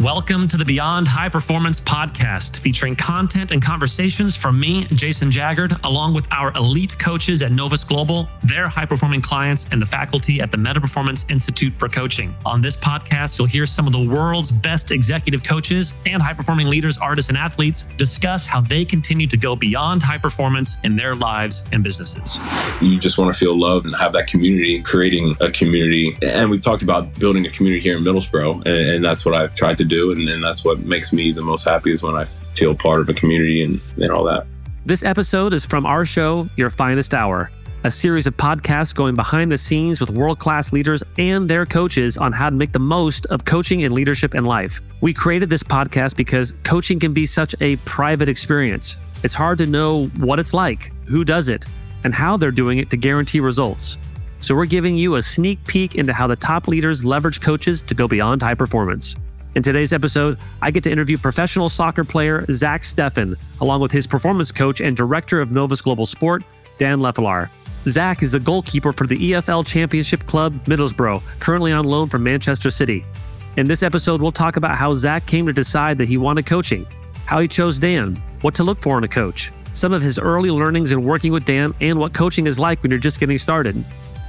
Welcome to the Beyond High Performance podcast, featuring content and conversations from me, Jason Jaggard, along with our elite coaches at Novus Global, their high performing clients, and the faculty at the Meta Performance Institute for Coaching. On this podcast, you'll hear some of the world's best executive coaches and high performing leaders, artists, and athletes discuss how they continue to go beyond high performance in their lives and businesses. You just want to feel loved and have that community, creating a community. And we've talked about building a community here in Middlesbrough, and, and that's what I've tried to do. And, and that's what makes me the most happy is when I feel part of a community and, and all that. This episode is from our show, Your Finest Hour, a series of podcasts going behind the scenes with world class leaders and their coaches on how to make the most of coaching and leadership in life. We created this podcast because coaching can be such a private experience. It's hard to know what it's like, who does it, and how they're doing it to guarantee results. So, we're giving you a sneak peek into how the top leaders leverage coaches to go beyond high performance. In today's episode, I get to interview professional soccer player Zack Steffen, along with his performance coach and director of Novus Global Sport, Dan Leffelaar. Zack is the goalkeeper for the EFL Championship Club Middlesbrough, currently on loan from Manchester City. In this episode, we'll talk about how Zack came to decide that he wanted coaching, how he chose Dan, what to look for in a coach, some of his early learnings in working with Dan, and what coaching is like when you're just getting started.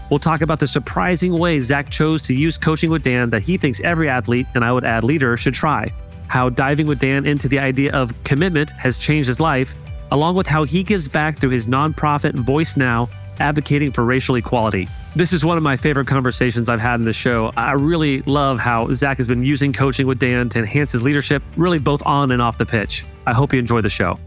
We'll talk about the surprising way Zack chose to use coaching with Dan that he thinks every athlete, and I would add leader, should try. How diving with Dan into the idea of commitment has changed his life, along with how he gives back through his nonprofit VOYCENOW, advocating for racial equality. This is one of my favorite conversations I've had in the show. I really love how Zack has been using coaching with Dan to enhance his leadership, really both on and off the pitch. I hope you enjoy the show.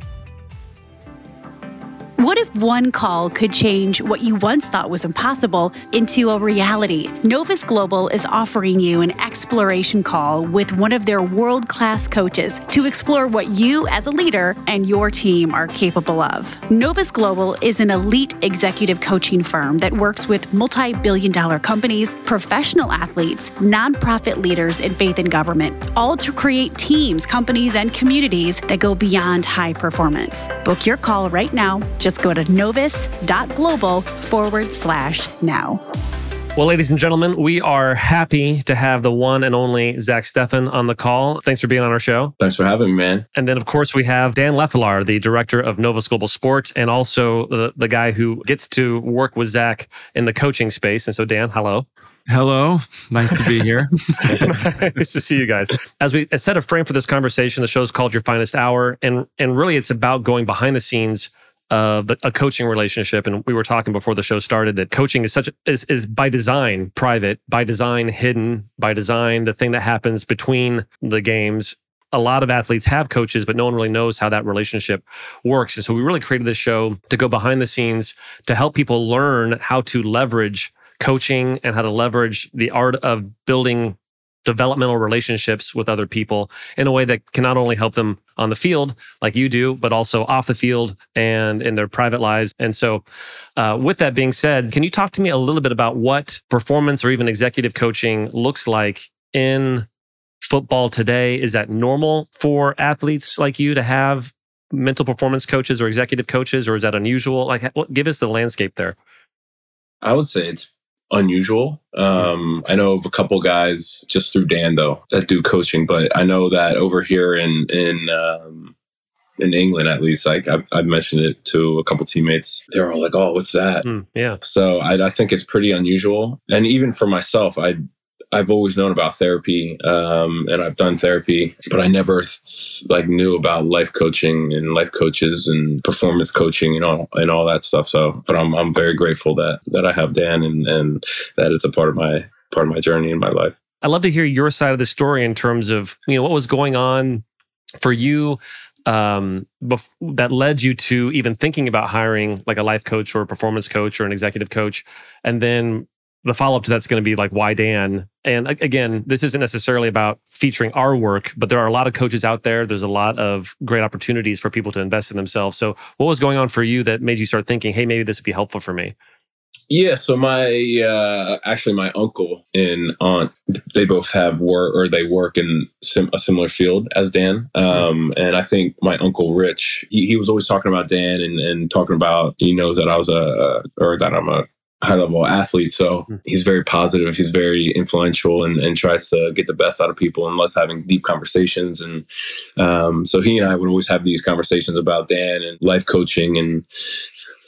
One call could change what you once thought was impossible into a reality? Novus Global is offering you an exploration call with one of their world class coaches to explore what you as a leader and your team are capable of. Novus Global is an elite executive coaching firm that works with multi billion dollar companies, professional athletes, nonprofit leaders, and faith in government, all to create teams, companies, and communities that go beyond high performance. Book your call right now. Just go to novus.global forward slash now. Well, ladies and gentlemen, we are happy to have the one and only Zack Steffen on the call. Thanks for being on our show. Thanks for having me, man. And then, of course, we have Dan Leffelaar, the director of Novus Global Sport, and also the, the guy who gets to work with Zack in the coaching space. And so, Dan, hello. Hello, nice to be here. nice to see you guys. As we set a frame for this conversation, the show is called Your Finest Hour, and and really, it's about going behind the scenes of a coaching relationship. And we were talking before the show started that coaching is such is, is by design private, by design hidden, by design the thing that happens between the games. A lot of athletes have coaches, but no one really knows how that relationship works. And so we really created this show to go behind the scenes to help people learn how to leverage coaching and how to leverage the art of building developmental relationships with other people in a way that can not only help them on the field like you do but also off the field and in their private lives. And so uh, with that being said can you talk to me a little bit about what performance or even executive coaching looks like in football today? Is that normal for athletes like you to have mental performance coaches or executive coaches or is that unusual? Like give us the landscape there. I would say it's unusual. Um, I know of a couple guys just through Dan though that do coaching, but I know that over here in in um, in England, at least, like I've, I've, mentioned it to a couple teammates, they're all like, "Oh, what's that?" Mm, yeah. So I, I, think it's pretty unusual, and even for myself, I I've always known about therapy, um, and I've done therapy, but I never like knew about life coaching and life coaches and performance coaching and all and all that stuff. So, but I'm I'm very grateful that that I have Dan and and that it's a part of my part of my journey in my life. I'd love to hear your side of the story in terms of you know what was going on for you um, bef- that led you to even thinking about hiring like a life coach or a performance coach or an executive coach, and then the follow up to that's going to be like why Dan. And again, this isn't necessarily about featuring our work, but there are a lot of coaches out there. There's a lot of great opportunities for people to invest in themselves. So, what was going on for you that made you start thinking, "Hey, maybe this would be helpful for me"? Yeah, so my uh, actually my uncle and aunt they both have work or they work in sim- a similar field as Dan. Um, and I think my uncle Rich he, he was always talking about Dan and, and talking about he knows that I was a or that I'm a high level athlete. So hmm. he's very positive. He's very influential and, and tries to get the best out of people and loves having deep conversations. And um, so he and I would always have these conversations about Dan and life coaching and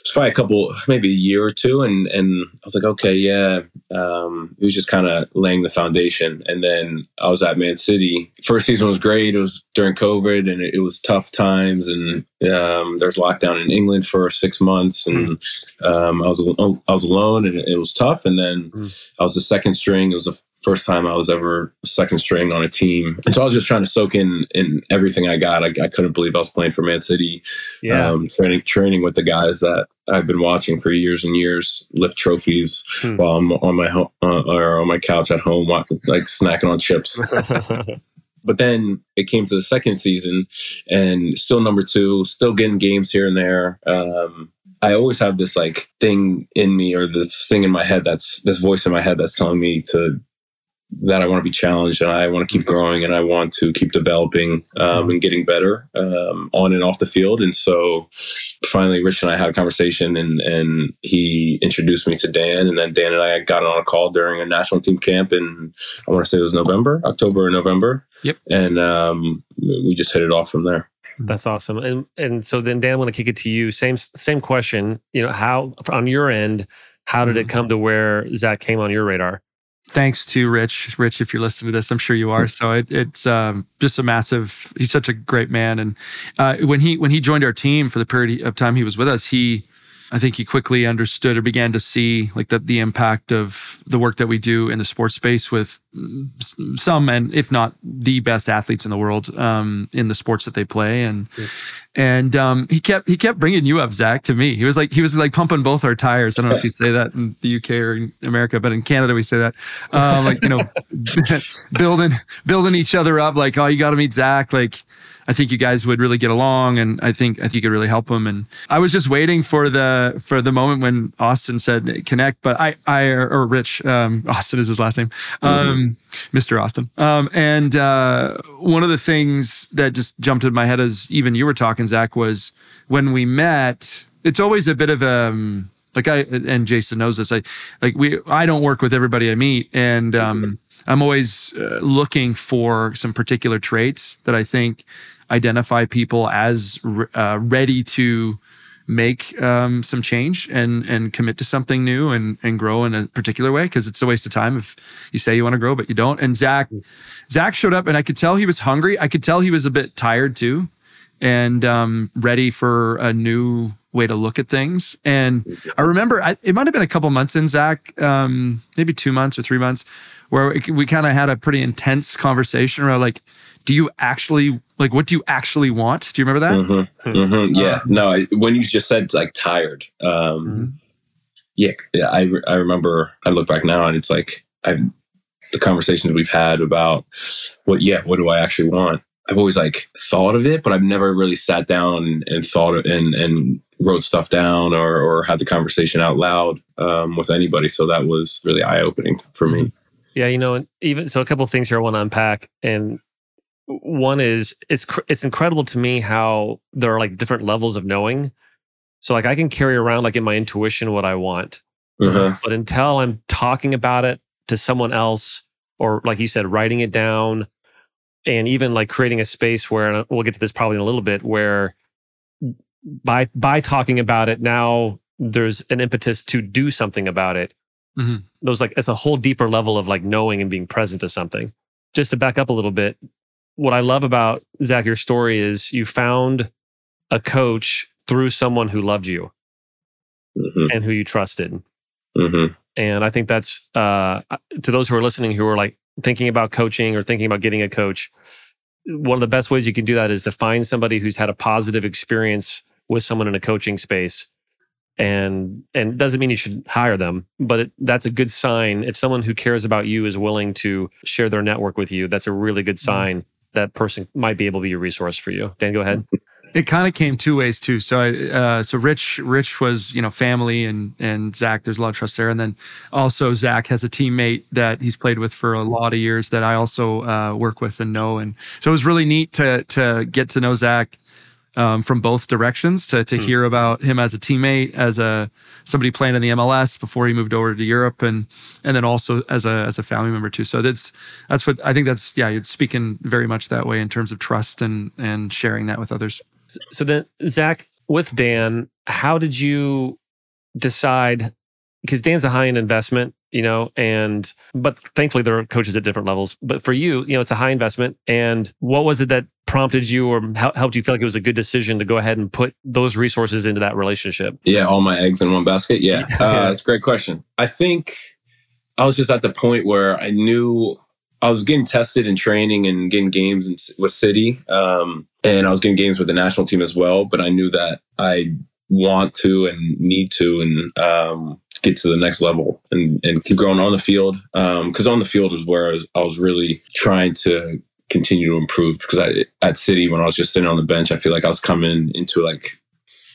it's probably a couple, maybe a year or two, and and I was like, okay, yeah. Um, it was just kind of laying the foundation, and then I was at Man City. First season was great. It was during COVID, and it, it was tough times, and um, there was lockdown in England for six months, and um, I was I was alone, and it was tough. And then mm. I was the second string. It was a first time I was ever second string on a team. And so I was just trying to soak in in everything I got. I, I couldn't believe I was playing for Man City, yeah. um, training training with the guys that I've been watching for years and years, lift trophies hmm. while I'm on my home uh, or on my couch at home, like snacking on chips. but then it came to the second season, and still number two, still getting games here and there. Um, I always have this like thing in me or this thing in my head that's this voice in my head that's telling me to that I want to be challenged and I want to keep growing and I want to keep developing um, and getting better um, on and off the field. And so finally, Rich and I had a conversation and, and he introduced me to Dan. And then Dan and I got on a call during a national team camp And I want to say it was November, October or November. Yep. And um, we just hit it off from there. That's awesome. And and so then Dan, I want to kick it to you. Same same question. You know, how on your end, how did it mm-hmm. come to where Zack came on your radar? Thanks to Rich. Rich, if you're listening to this, I'm sure you are. So it, it's um, just a massive. He's such a great man, and uh, when he when he joined our team for the period of time he was with us, he I think he quickly understood or began to see like the, the impact of the work that we do in the sports space with some and if not the best athletes in the world um, in the sports that they play. And yeah. and um, he kept he kept bringing you up Zack to me. He was like he was like pumping both our tires. I don't know if you say that in the UK or in America but in Canada we say that. Uh, like you know building building each other up like oh you got to meet Zack like I think you guys would really get along, and I think I think you could really help him. And I was just waiting for the for the moment when Austin said connect, but I I or Rich um, Austin is his last name, um, mm-hmm. Mr. Austin. Um, and uh, one of the things that just jumped in my head as even you were talking, Zack, was when we met. It's always a bit of a um, like I and Jason knows this. I like we I don't work with everybody I meet, and um, I'm always uh, looking for some particular traits that I think identify people as uh, ready to make um, some change and and commit to something new and and grow in a particular way because it's a waste of time if you say you want to grow but you don't. And Zack, Zack showed up and I could tell he was hungry. I could tell he was a bit tired too, and um, ready for a new way to look at things. And I remember I, it might have been a couple months in Zack, um, maybe two months or three months, where we kind of had a pretty intense conversation around like do you actually like what do you actually want? Do you remember that? Mm-hmm, mm-hmm, yeah, uh, no. I, when you just said like tired, um, mm-hmm. yeah, yeah. I I remember. I look back now and it's like I the conversations we've had about what yeah what do I actually want. I've always like thought of it, but I've never really sat down and, and thought of, and and wrote stuff down or or had the conversation out loud um, with anybody. So that was really eye opening for me. Yeah, you know, even so, a couple things here I want to unpack, and one is it's it's incredible to me how there are like different levels of knowing. So like I can carry around like in my intuition what I want, uh-huh. but until I'm talking about it to someone else, or like you said, writing it down, and even like creating a space where we'll get to this probably in a little bit where by by talking about it now there's an impetus to do something about it. Mm-hmm. Those like it's a whole deeper level of like knowing and being present to something. Just to back up a little bit, what I love about Zack, your story is you found a coach through someone who loved you mm-hmm. and who you trusted. Mm-hmm. And I think that's uh, to those who are listening who are like thinking about coaching or thinking about getting a coach. One of the best ways you can do that is to find somebody who's had a positive experience with someone in a coaching space and and doesn't mean you should hire them but it, that's a good sign if someone who cares about you is willing to share their network with you that's a really good mm-hmm. That person might be able to be a resource for you. Dan, go ahead. It kind of came two ways too. So, I, uh, so Rich, Rich was you know family, and and Zack. There's a lot of trust there, and then also Zack has a teammate that he's played with for a lot of years that I also uh, work with and know, and so it was really neat to to get to know Zack um, from both directions to to mm. hear about him as a teammate, as a somebody playing in the MLS before he moved over to Europe, and and then also as a as a family member too. So that's that's what I think. That's yeah, you're speaking very much that way in terms of trust and and sharing that with others. So then, Zack, with Dan, how did you decide? Because Dan's a high end investment you know, and but thankfully there are coaches at different levels. But for you, you know, it's a high investment. And what was it that prompted you or helped you feel like it was a good decision to go ahead and put those resources into that relationship? Yeah, all my eggs in one basket. Yeah, uh, that's a great question. I think I was just at the point where I knew I was getting tested in training and getting games in, with City, um, and I was getting games with the national team as well. But I knew that I want to and need to, and um, get to the next level and, and keep growing on the field. Because um, on the field is where I was, I was really trying to continue to improve. Because at City, when I was just sitting on the bench, I feel like I was coming into like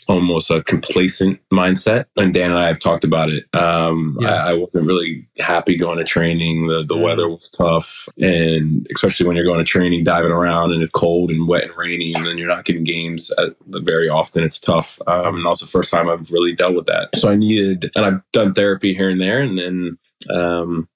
almost a complacent mindset. And Dan and I have talked about it. Um, yeah. I, I, wasn't really happy going to training. The, the weather was tough. And especially when you're going to training, diving around and it's cold and wet and rainy, and then you're not getting games at, very often. It's tough. Um, and that was the first time I've really dealt with that. So I needed, and I've done therapy here and there. And then, um,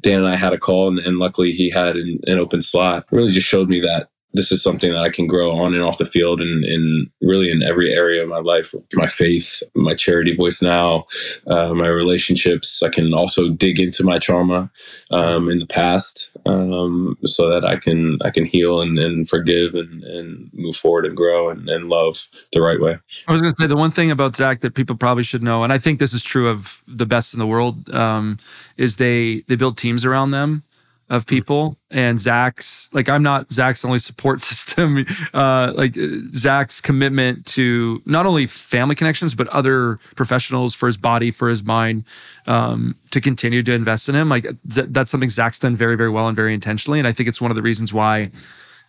Dan and I had a call, and, and luckily he had an, an open slot. Really just showed me that this is something that I can grow on and off the field and, and really in every area of my life, my faith, my charity VOYCENOW, uh, my relationships. I can also dig into my trauma um, in the past um, so that I can I can heal and, and forgive and, and move forward and grow and, and love the right way. I was going to say the one thing about Zack that people probably should know, and I think this is true of the best in the world, um, is they they build teams around them of people and Zack's like I'm not Zack's only support system. Uh, like Zack's commitment to not only family connections but other professionals for his body, for his mind, um, to continue to invest in him. Like that's something Zack's done very, very well and very intentionally. And I think it's one of the reasons why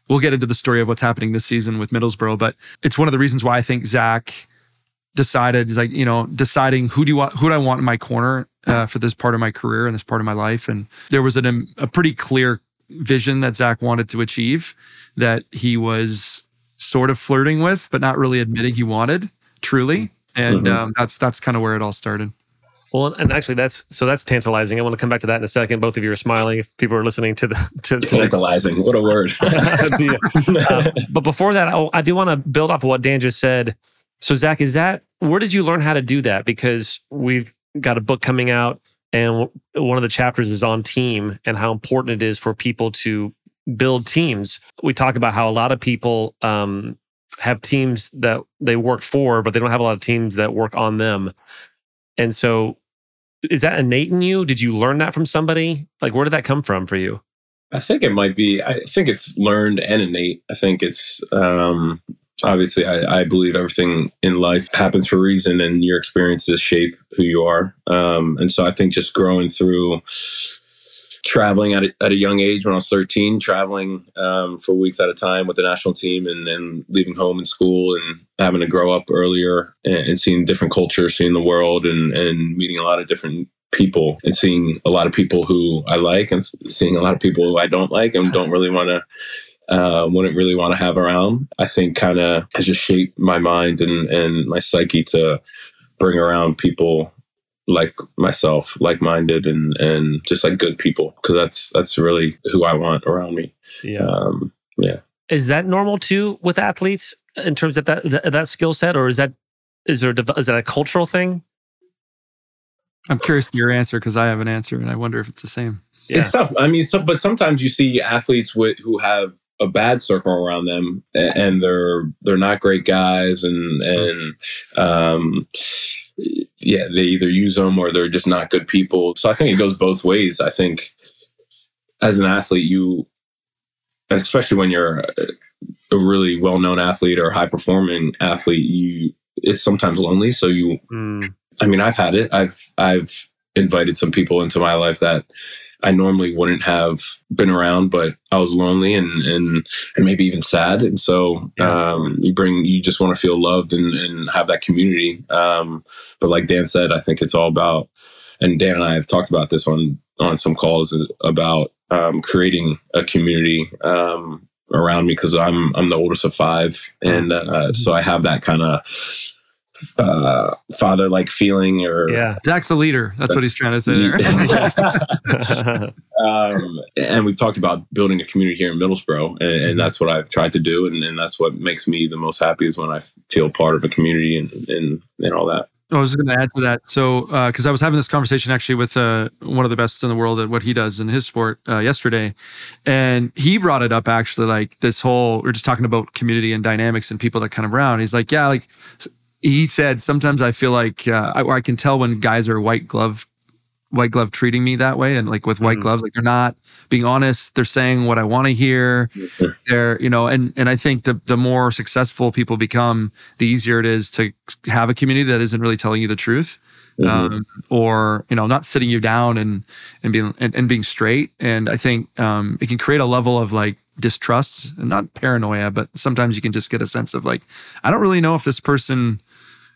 we'll get into the story of what's happening this season with Middlesbrough. But it's one of the reasons why I think Zack decided is like you know deciding who do you want who do I want in my corner uh, for this part of my career and this part of my life. And there was an, a pretty clear vision that Zack wanted to achieve that he was sort of flirting with, but not really admitting he wanted truly. And mm-hmm. um, that's that's kind of where it all started. Well, and actually, that's so that's tantalizing. I want to come back to that in a second. Both of you are smiling. If people are listening to the to, to tantalizing, what a word! uh, but before that, I, I do want to build off of what Dan just said. So, Zack, is that where did you learn how to do that? Because we've got a book coming out, and one of the chapters is on team and how important it is for people to build teams. We talk about how a lot of people um, have teams that they work for, but they don't have a lot of teams that work on them. And so, is that innate in you? Did you learn that from somebody? Like, where did that come from for you? I think it might be. I think it's learned and innate. I think it's um, obviously I, I, believe everything in life happens for a reason and your experiences shape who you are. Um, and so i think just growing through traveling at a, at a young age when i was 13 traveling um, for weeks at a time with the national team and then leaving home and school and having to grow up earlier and, and seeing different cultures seeing the world and, and meeting a lot of different people and seeing a lot of people who i like and seeing a lot of people who i don't like and don't really want to uh, wouldn't really want to have around, I think kind of has just shaped my mind and, and my psyche to bring around people like myself, like minded and, and just like good people. Cause that's, that's really who I want around me. Yeah. Um, yeah. Is that normal too with athletes in terms of that, that, that skill set, or is that, is there, is that a cultural thing? I'm curious your answer because I have an answer and I wonder if it's the same. Yeah. It's tough. I mean, so, but sometimes you see athletes with who have a bad circle around them and they're they're not great guys and and um yeah they either use them or they're just not good people. So i think it goes both ways. I think as an athlete you especially when you're a really well-known athlete or high performing athlete you it's sometimes lonely. So you mm. i mean i've had it. I've i've invited some people into my life that I normally wouldn't have been around, but I was lonely and and and maybe even sad. And so yeah. um, you bring you just want to feel loved and, and have that community. Um, but like Dan said, I think it's all about and Dan and I have talked about this on on some calls about um, creating a community um, around me because I'm I'm the oldest of five, and uh, so I have that kind of uh, father like feeling or Yeah. Zack's a leader. That's, what he's trying to say there. um, and we've talked about building a community here in Middlesbrough, and, and that's what I've tried to do, and, and that's what makes me the most happy is when I feel part of a community and and, and all that. I was going to add to that. So, because I was having this conversation actually with uh, one of the best in the world at what he does in his sport uh, yesterday, and he brought it up actually, like this whole we're just talking about community and dynamics and people that kind of around. He's like, yeah, like he said, sometimes I feel like uh, I, or I can tell when guys are white glove, white glove treating me that way, and like with white Mhm. gloves, like they're not being honest. They're saying what I want to hear. Mhm. They're, you know, and and I think the the more successful people become, the easier it is to have a community that isn't really telling you the truth, Mhm. um, or you know, not sitting you down and and being and, and being straight. And I think um, it can create a level of like distrust and not paranoia, but sometimes you can just get a sense of like, I don't really know if this person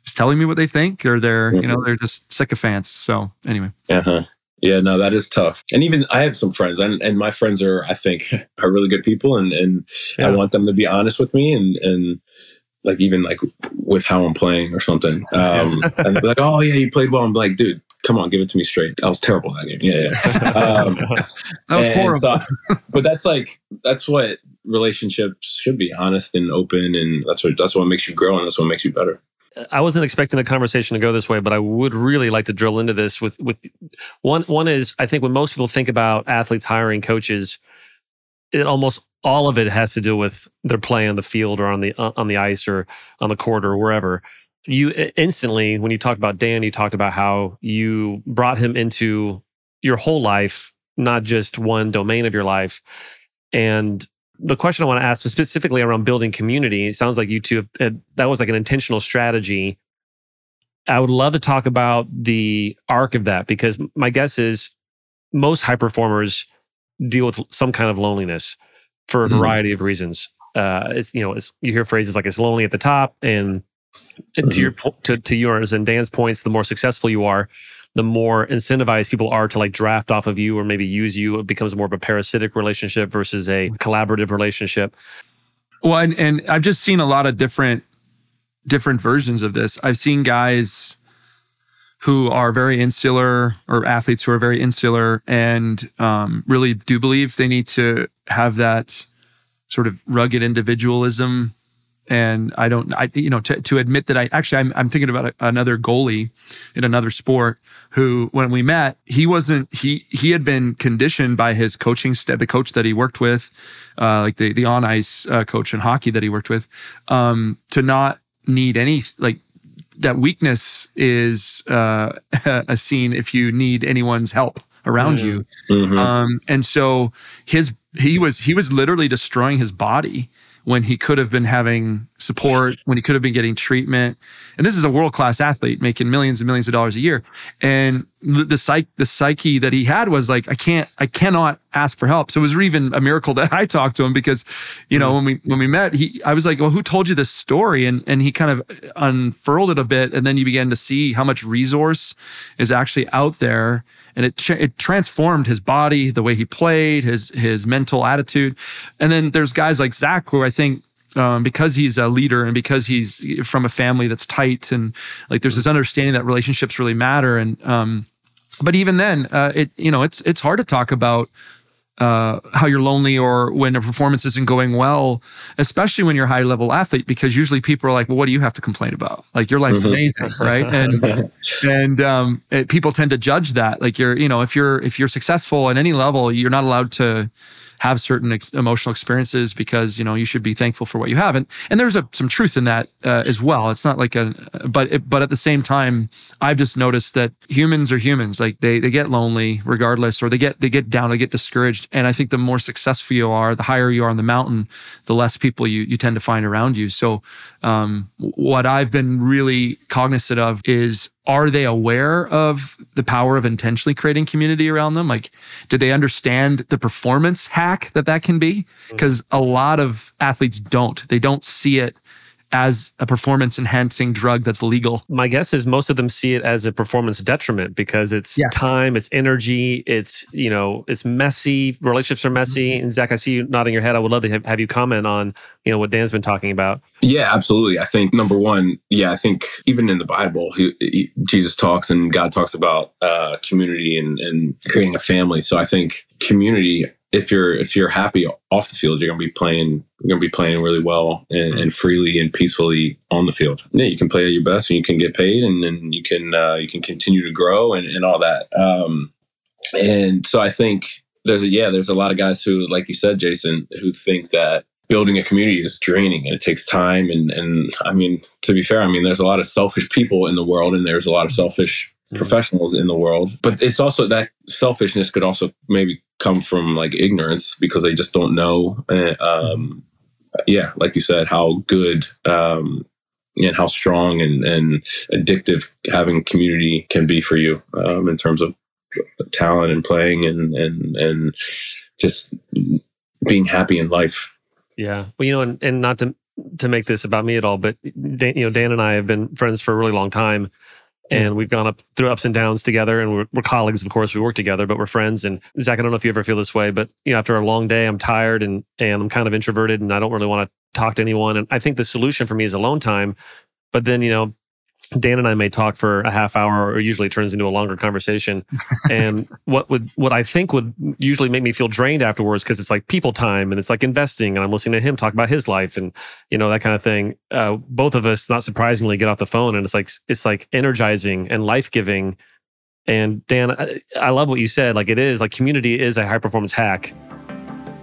is telling me what they think or they're, you know, they're just sycophants. So anyway. Uh-huh. Yeah, no, that is tough. And even I have some friends, and, and my friends are, I think, are really good people, and and I want them to be honest with me, and and like even like with how I'm playing or something. Um, and they're like, "Oh yeah, you played well." I'm like, "Dude, come on, give it to me straight." I was terrible that game. Yeah, yeah. Um, That was horrible. so- but that's like that's what relationships should be: honest and open, and that's what that's what makes you grow, and that's what makes you better. I wasn't expecting the conversation to go this way, but I would really like to drill into this with with one one is I think when most people think about athletes hiring coaches, it almost all of it has to do with their play on the field or on the uh, on the ice or on the court or wherever. You instantly when you talked about Dan, you talked about how you brought him into your whole life, not just one domain of your life. And the question I want to ask was specifically around building community. It sounds like you two, have, that was like an intentional strategy. I would love to talk about the arc of that because my guess is most high performers deal with some kind of loneliness for a Mhm. variety of reasons. Uh, it's you know, it's, you hear phrases like it's lonely at the top, and, and to Mhm. your to, to yours and Dan's points, the more successful you are, the more incentivized people are to like draft off of you or maybe use you. It becomes more of a parasitic relationship versus a collaborative relationship. Well, and, and I've just seen a lot of different different versions of this. I've seen guys who are very insular or athletes who are very insular and um, really do believe they need to have that sort of rugged individualism. And I don't, I you know, to, to admit that I actually I'm, I'm thinking about a, another goalie in another sport who, when we met, he wasn't he he had been conditioned by his coaching the coach that he worked with, uh, like the the on ice uh, coach in hockey that he worked with, um, to not need any like that weakness is uh, a scene if you need anyone's help around Yeah. you. Mhm. Um, and so his he was he was literally destroying his body when he could have been having support, when he could have been getting treatment. And this is a world class athlete making millions and millions of dollars a year. And the, the psych the psyche that he had was like, I can't, I cannot ask for help. So it was even a miracle that I talked to him because, you know, mm-hmm. when we when we met, he I was like, well, who told you this story? And and he kind of unfurled it a bit, and then you began to see how much resource is actually out there and it it transformed his body, the way he played, his his mental attitude. And then there's guys like Zack who I think um, because he's a leader and because he's from a family that's tight and like there's this understanding that relationships really matter. And um, but even then, uh, it you know it's it's hard to talk about uh, how you're lonely or when a performance isn't going well, especially when you're a high level athlete, because usually people are like, well, what do you have to complain about? Like your life's Mhm. amazing, right? And and um, it, people tend to judge that. Like you're, you know, if you're if you're successful at any level, you're not allowed to have certain ex- emotional experiences because you know you should be thankful for what you have. And and there's a, some truth in that uh, as well. It's not like a, but it, but at the same time, I've just noticed that humans are humans. Like they they get lonely regardless, or they get they get down, they get discouraged. And I think the more successful you are, the higher you are on the mountain, the less people you you tend to find around you. So um, what I've been really cognizant of is are they aware of the power of intentionally creating community around them? Like do they understand the performance hack that that can be? Because a lot of athletes don't. They don't see it as a performance enhancing drug that's legal. My guess is most of them see it as a performance detriment because it's Yes. time, it's energy, it's you know, it's messy. Relationships are messy. Mm-hmm. And Zack, I see you nodding your head. I would love to have, have you comment on you know what Dan's been talking about. Yeah, absolutely. I think number one, yeah, I think even in the Bible, he, he- Jesus talks and God talks about uh, community and, and creating a family. So I think community. If you're if you're happy off the field, you're gonna be playing. You're gonna be playing really well and, and freely and peacefully on the field. Yeah, you can play at your best and you can get paid and then you can uh, you can continue to grow and, and all that. Um, and so I think there's a yeah there's a lot of guys who like you said jason who think that building a community is draining and it takes time and and i mean to be fair i mean there's a lot of selfish people in the world and there's a lot of selfish professionals in the world but it's also that selfishness could also maybe come from like ignorance because they just don't know uh, um yeah like you said how good um and how strong and, and addictive having community can be for you um, in terms of talent and playing and and and just being happy in life. Yeah. Well, you know, and, and not to to make this about me at all, but Dan, you know, Dan and I have been friends for a really long time, and we've gone up through ups and downs together, and we're, we're colleagues, of course. We work together, but we're friends. And Zack, I don't know if you ever feel this way, but you know, after a long day, I'm tired and and I'm kind of introverted, and I don't really want to talk to anyone. And I think the solution for me is alone time. But then, you know, Dan and I may talk for a half hour, or usually turns into a longer conversation. and what would what I think would usually make me feel drained afterwards because it's like people time and it's like investing, and I'm listening to him talk about his life and you know that kind of thing. Uh, both of us, not surprisingly, get off the phone and it's like it's like energizing and life giving. And Dan, I, I love what you said. Like it is like community is a high performance hack.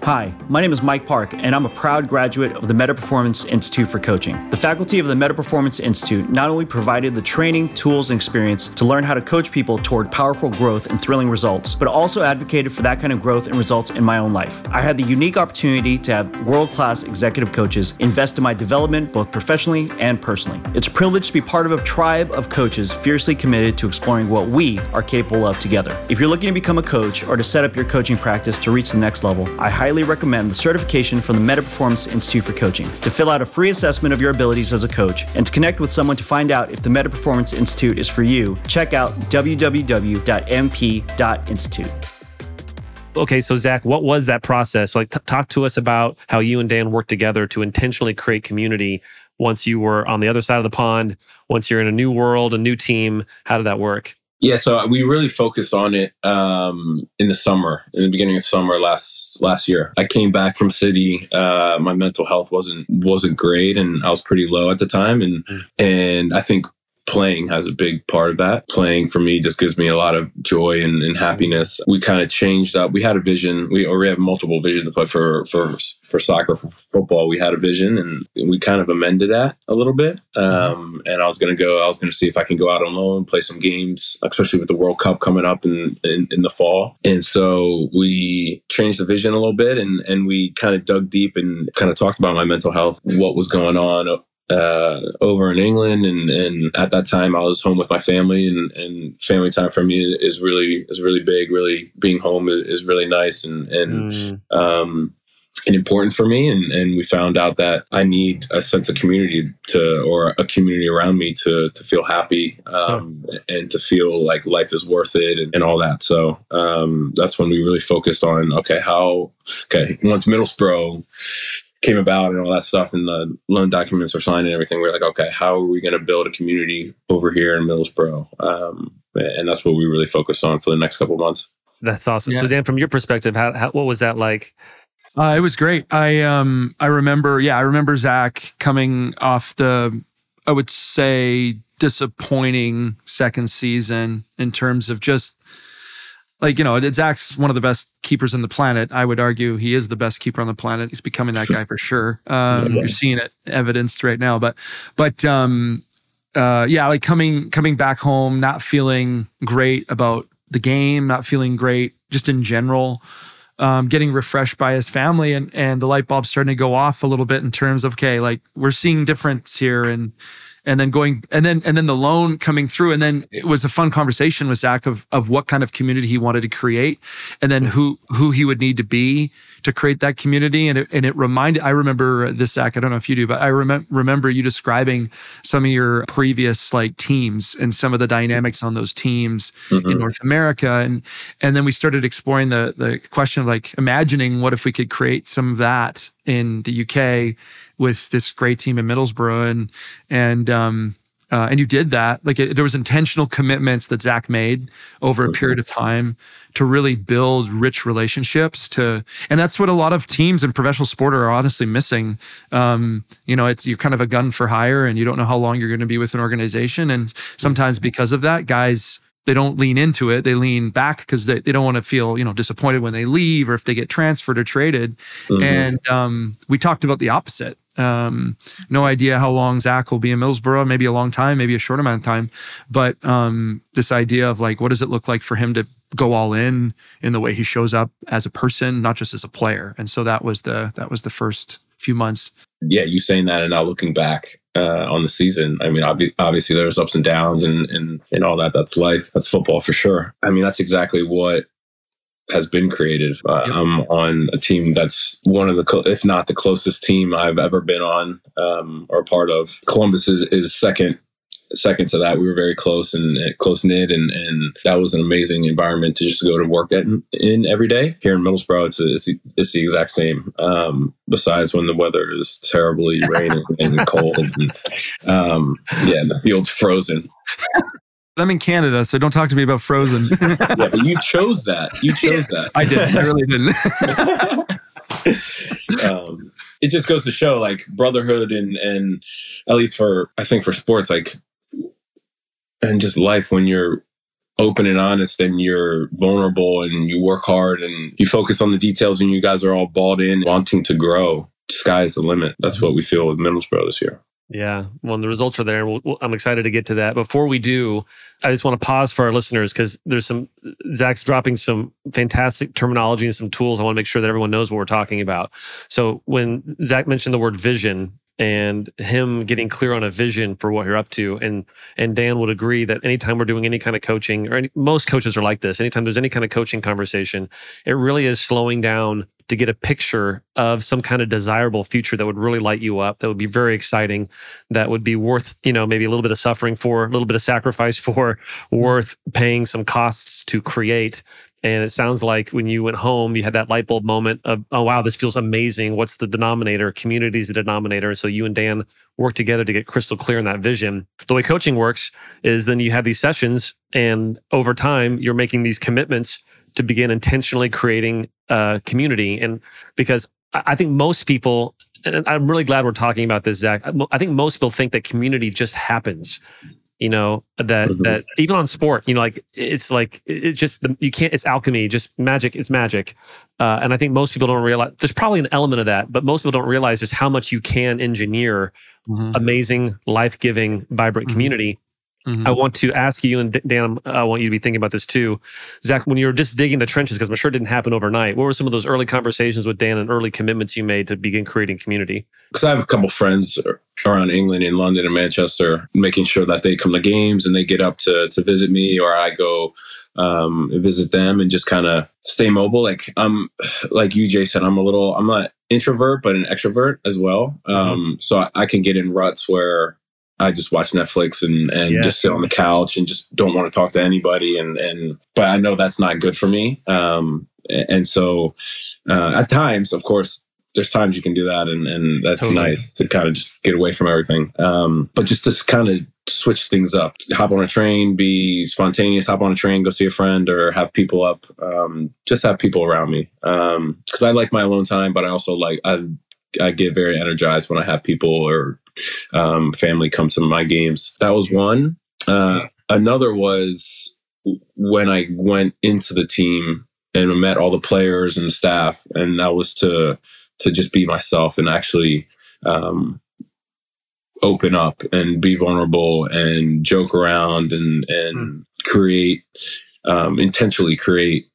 Hi, my name is Mike Park, and I'm a proud graduate of the Meta Performance Institute for Coaching. The faculty of the Meta Performance Institute not only provided the training, tools, and experience to learn how to coach people toward powerful growth and thrilling results, but also advocated for that kind of growth and results in my own life. I had the unique opportunity to have world class executive coaches invest in my development both professionally and personally. It's a privilege to be part of a tribe of coaches fiercely committed to exploring what we are capable of together. If you're looking to become a coach or to set up your coaching practice to reach the next level, I highly recommend the certification from the Meta Performance Institute for Coaching. To fill out a free assessment of your abilities as a coach and to connect with someone to find out if the Meta Performance Institute is for you, check out www.mp.institute. Okay, so Zack, what was that process? Like, t- talk to us about how you and Dan worked together to intentionally create community. Once you were on the other side of the pond, once you're in a new world, a new team, how did that work? Yeah, so we really focused on it um, in the summer, in the beginning of summer last last year. I came back from city. Uh, my mental health wasn't wasn't great, and I was pretty low at the time. And and I think playing has a big part of that. Playing for me just gives me a lot of joy and, and happiness. We kind of changed up. We had a vision. We or we have multiple vision to play for for for soccer, for football. We had a vision, and we kind of amended that a little bit. Um, and I was going to go. I was going to see if I can go out on loan, play some games, especially with the World Cup coming up in, in in the fall. And so we changed the vision a little bit, and and we kind of dug deep and kind of talked about my mental health, what was going on uh, over in England, and, and at that time I was home with my family, and, and family time for me is really is really big. Really, being home is, is really nice and and Mm, um, and important for me. And and we found out that I need a sense of community to or a community around me to to feel happy um, and to feel like life is worth it and, and all that. So um, that's when we really focused on okay how okay once Middlesbrough came about and all that stuff and the loan documents were signed and everything, we are like, okay, how are we going to build a community over here in Middlesbrough? Um, and that's what we really focused on for the next couple of months. that's awesome. So Dan, from your perspective, how, how what was that like? Uh, it was great. I um I remember, yeah, I remember Zack coming off the, I would say, disappointing second season in terms of just like you know, Zack's one of the best keepers on the planet. I would argue he is the best keeper on the planet. He's becoming that guy for sure. Um. You're seeing it evidenced right now, but but um, uh, yeah, like coming coming back home, not feeling great about the game, not feeling great just in general um, getting refreshed by his family and and the light bulb starting to go off a little bit in terms of okay like we're seeing difference here and and then going and then and then the loan coming through. And then it was a fun conversation with zack of of what kind of community he wanted to create and then who who he would need to be to create that community. And it, and it reminded i remember this zack i don't know if you do but i remember remember you describing some of your previous like teams and some of the dynamics on those teams mm-hmm. in north america. And and then we started exploring the the question of like imagining what if we could create some of that in the uk with this great team in Middlesbrough, and and um, uh, and you did that. Like it, there was intentional commitments that Zack made over a period of time to really build rich relationships. To and that's what a lot of teams in professional sport are honestly missing. Um, you know, it's you're kind of a gun for hire, and you don't know how long you're going to be with an organization, and sometimes because of that, guys they don't lean into it. They lean back because they, they don't want to feel, you know, disappointed when they leave or if they get transferred or traded. Mm-hmm. And um, we talked about the opposite. Um, no idea how long Zack will be in Middlesbrough, maybe a long time, maybe a short amount of time. But um, this idea of like, what does it look like for him to go all in in the way he shows up as a person, not just as a player? And so that was the that was the first few months. Yeah, you saying that and now looking back, uh, on the season. I mean, ob- obviously there's ups and downs and, and, and all that. That's life. That's football for sure. I mean, that's exactly what has been created. Uh, yep. I'm on a team that's one of the, if not the closest team I've ever been on um, or part of. Columbus is, is second second to that, we were very close and close knit, and and that was an amazing environment to just go to work at, in every day. Here in Middlesbrough, it's a, it's, the, it's the exact same. Um, besides when the weather is terribly raining and cold, and um, yeah, and the field's frozen. I'm in Canada, so don't talk to me about Frozen. yeah, but you chose that. You chose that. I did. I really didn't. um, it just goes to show, like brotherhood, and and at least for I think for sports, like and just life when you're open and honest and you're vulnerable and you work hard and you focus on the details and you guys are all bought in wanting to grow sky's the limit that's what we feel with middlesbrough this year yeah. Well the results are there. We'll, i'm excited to get to that. Before we do i just want to pause for our listeners because there's some zack's dropping some fantastic terminology and some tools. I want to make sure that everyone knows what we're talking about. So when zack mentioned the word vision and him getting clear on a vision for what you're up to. And and Dan would agree that anytime we're doing any kind of coaching, or any, most coaches are like this, anytime there's any kind of coaching conversation, it really is slowing down to get a picture of some kind of desirable future that would really light you up, that would be very exciting, that would be worth, you know, maybe a little bit of suffering for, a little bit of sacrifice for, worth paying some costs to create and it sounds like when you went home, you had that light bulb moment of, oh, wow, this feels amazing. What's the denominator? Community is the denominator. And so you and Dan work together to get crystal clear in that vision. The way coaching works is then you have these sessions, and over time, you're making these commitments to begin intentionally creating a community. And because I think most people, and I'm really glad we're talking about this, Zack. I think most people think that community just happens you know that mm-hmm. that even on sport you know like it's like it just you can't it's alchemy just magic it's magic uh, and i think most people don't realize there's probably an element of that but most people don't realize just how much you can engineer mm-hmm. amazing life-giving vibrant mm-hmm. community Mm-hmm. I want to ask you, and Dan, I want you to be thinking about this too. Zack, when you were just digging the trenches, because I'm sure it didn't happen overnight, what were some of those early conversations with Dan and early commitments you made to begin creating community? Because I have a couple friends around England, in London, and Manchester, making sure that they come to games and they get up to, to visit me, or I go um, visit them and just kind of stay mobile. Like I'm, like you, Jason, I'm a little, I'm not introvert, but an extrovert as well. Mm-hmm. Um, so I, I can get in ruts where I just watch Netflix and, and yes. just sit on the couch and just don't want to talk to anybody. And, and, but I know that's not good for me. Um, and so, uh, at times, of course, there's times you can do that and, and that's totally. nice to kind of just get away from everything. Um, but just to kind of switch things up, hop on a train, be spontaneous, hop on a train, go see a friend or have people up, um, just have people around me. Um, cause I like my alone time, but I also like, I, I get very energized when I have people or um, family come to my games. That was one. Uh, another was when I went into the team and met all the players and staff, and that was to to just be myself and actually um, open up and be vulnerable and joke around and and mm. create um, intentionally create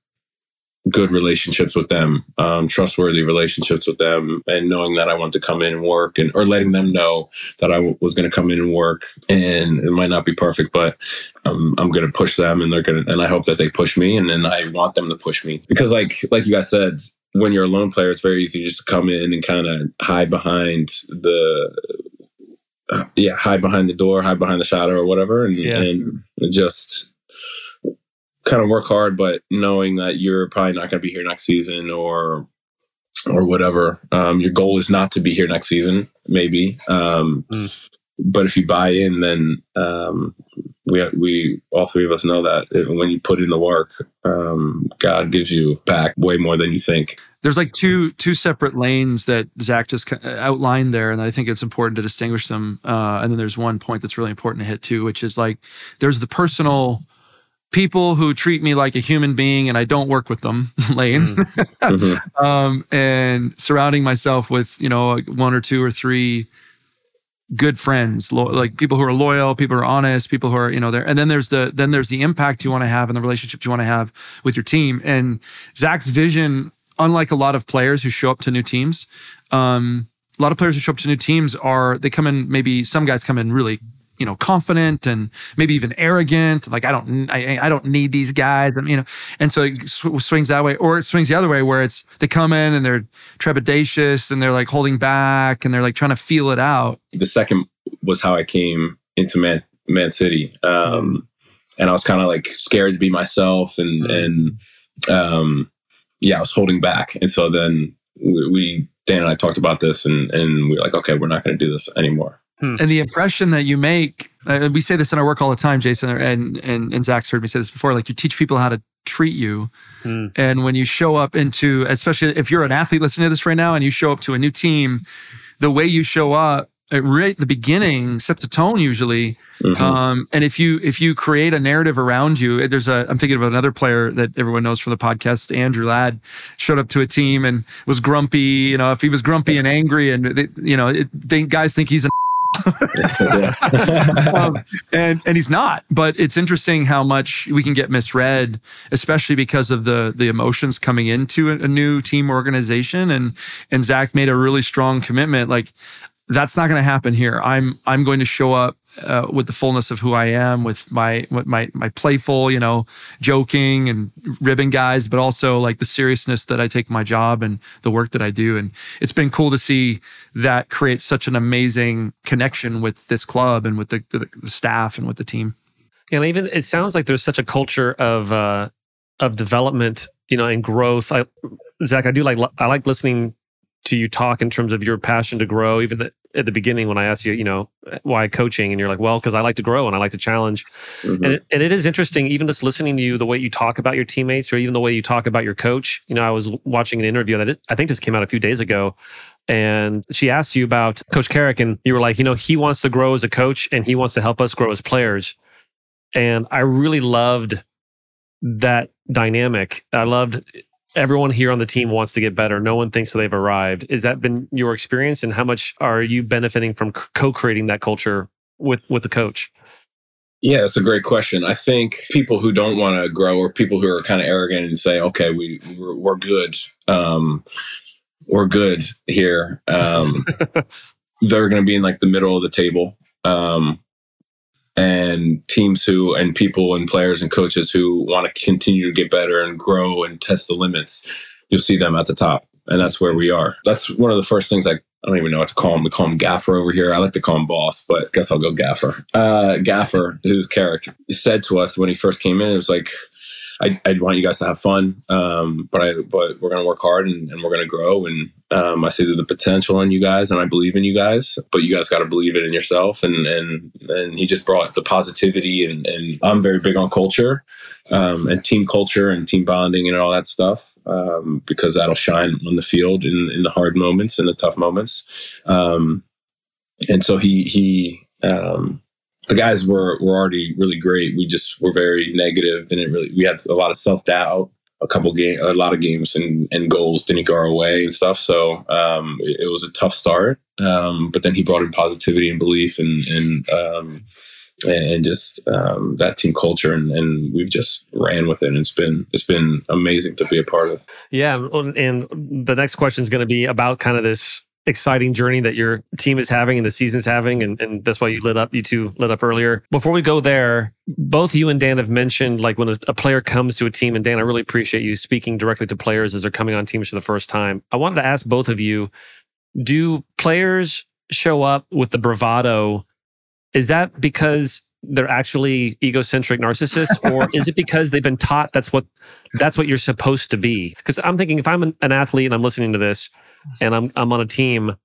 good relationships with them, um, trustworthy relationships with them, and knowing that I wanted to come in and work, and or letting them know that I w- was going to come in and work, and it might not be perfect, but um, I'm going to push them, and they're going to, and I hope that they push me, and then I want them to push me because, like, like you guys said, when you're a lone player, it's very easy just to come in and kind of hide behind the uh, yeah, hide behind the door, hide behind the shadow or whatever, and, yeah. and just kind of work hard, but knowing that you're probably not going to be here next season or or whatever. Um, your goal is not to be here next season, maybe. Um, mm. But if you buy in, then um, we we all three of us know that when you put in the work, um, God gives you back way more than you think. There's like two two separate lanes that Zack just outlined there, and I think it's important to distinguish them. Uh, and then there's one point that's really important to hit too, which is like there's the personal people who treat me like a human being and I don't work with them, Lane. Mm-hmm. mm-hmm. um, and surrounding myself with, you know, one or two or three good friends, lo- like people who are loyal, people who are honest, people who are, you know, there. And then there's the then there's the impact you want to have and the relationships you want to have with your team. And Zack's vision, unlike a lot of players who show up to new teams, um, a lot of players who show up to new teams are they come in maybe some guys come in really you know confident and maybe even arrogant like i don't i, I don't need these guys and you know and so it sw- swings that way or it swings the other way where it's they come in and they're trepidatious and they're like holding back and they're like trying to feel it out. The second was how i came into man man city um and i was kind of like scared to be myself and mm-hmm. and um yeah i was holding back. And so then we, we dan and i talked about this and and we are like okay we're not going to do this anymore Hmm. And the impression that you make, uh, we say this in our work all the time, Jason, and, and, and Zack's heard me say this before, like you teach people how to treat you. Hmm. And when you show up into, especially if you're an athlete listening to this right now and you show up to a new team, the way you show up right at the beginning sets a tone usually. Mm-hmm. Um, and if you if you create a narrative around you, there's a I'm thinking of another player that everyone knows from the podcast, Andrew Ladd, showed up to a team and was grumpy. You know, if he was grumpy and angry, and they, you know, it, they, guys think he's an um, and and he's not. But it's interesting how much we can get misread, especially because of the the emotions coming into a, a new team organization. And and Zack made a really strong commitment. Like that's not going to happen here. I'm I'm going to show up uh, with the fullness of who I am, with my with my my playful, you know, joking and ribbon guys, but also like the seriousness that I take my job and the work that I do. And it's been cool to see that creates such an amazing connection with this club and with the, the, the staff and with the team. And even it sounds like there's such a culture of uh, of development, you know, and growth. I, Zack, I do like I like listening to you talk in terms of your passion to grow even at the beginning when i asked you you know why coaching and you're like well because i like to grow and i like to challenge mm-hmm. and, it, and it is interesting even just listening to you the way you talk about your teammates or even the way you talk about your coach you know i was watching an interview that it, i think just came out a few days ago and she asked you about coach carrick and you were like you know he wants to grow as a coach and he wants to help us grow as players and i really loved that dynamic i loved everyone here on the team wants to get better. No one thinks they've arrived. Is that been your experience, and how much are you benefiting from co-creating that culture with with the coach? Yeah, that's a great question. I think people who don't want to grow or people who are kind of arrogant and say, "Okay, we we're, we're good, um, we're good here," um, they're going to be in like the middle of the table. Um, and teams who and people and players and coaches who want to continue to get better and grow and test the limits you'll see them at the top and that's where we are. That's one of the first things i, I don't even know what to call him we call him gaffer over here. I like to call him boss but guess i'll go gaffer. Uh, gaffer who's Carrick said to us when he first came in it was like I, I want you guys to have fun, um, but I but we're gonna work hard and, and we're gonna grow. And um, I see the potential in you guys, and I believe in you guys. But you guys got to believe it in yourself. And and and he just brought the positivity, and and I'm very big on culture, um, and team culture and team bonding and all that stuff um, because that'll shine on the field in in the hard moments and the tough moments. Um, and so he he um, the guys were were already really great. We just were very negative. Didn't really. We had a lot of self doubt. A couple game, a lot of games and, and goals didn't go our way and stuff. So um, it, it, was a tough start. Um, but then he brought in positivity and belief, and and um, and just um, that team culture, and, and we've just ran with it. And it's been it's been amazing to be a part of. Yeah, and the next question is going to be about kind of this exciting journey that your team is having and the season's having, and, and that's why you lit up. You two lit up earlier. Before we go there, both you and Dan have mentioned like when a, a player comes to a team, and Dan, I really appreciate you speaking directly to players as they're coming on teams for the first time. I wanted to ask both of you: Do players show up with the bravado? Is that because they're actually egocentric narcissists or is it because they've been taught that's what that's what you're supposed to be because i'm thinking if i'm an, an, athlete and i'm listening to this and i'm i'm on a team.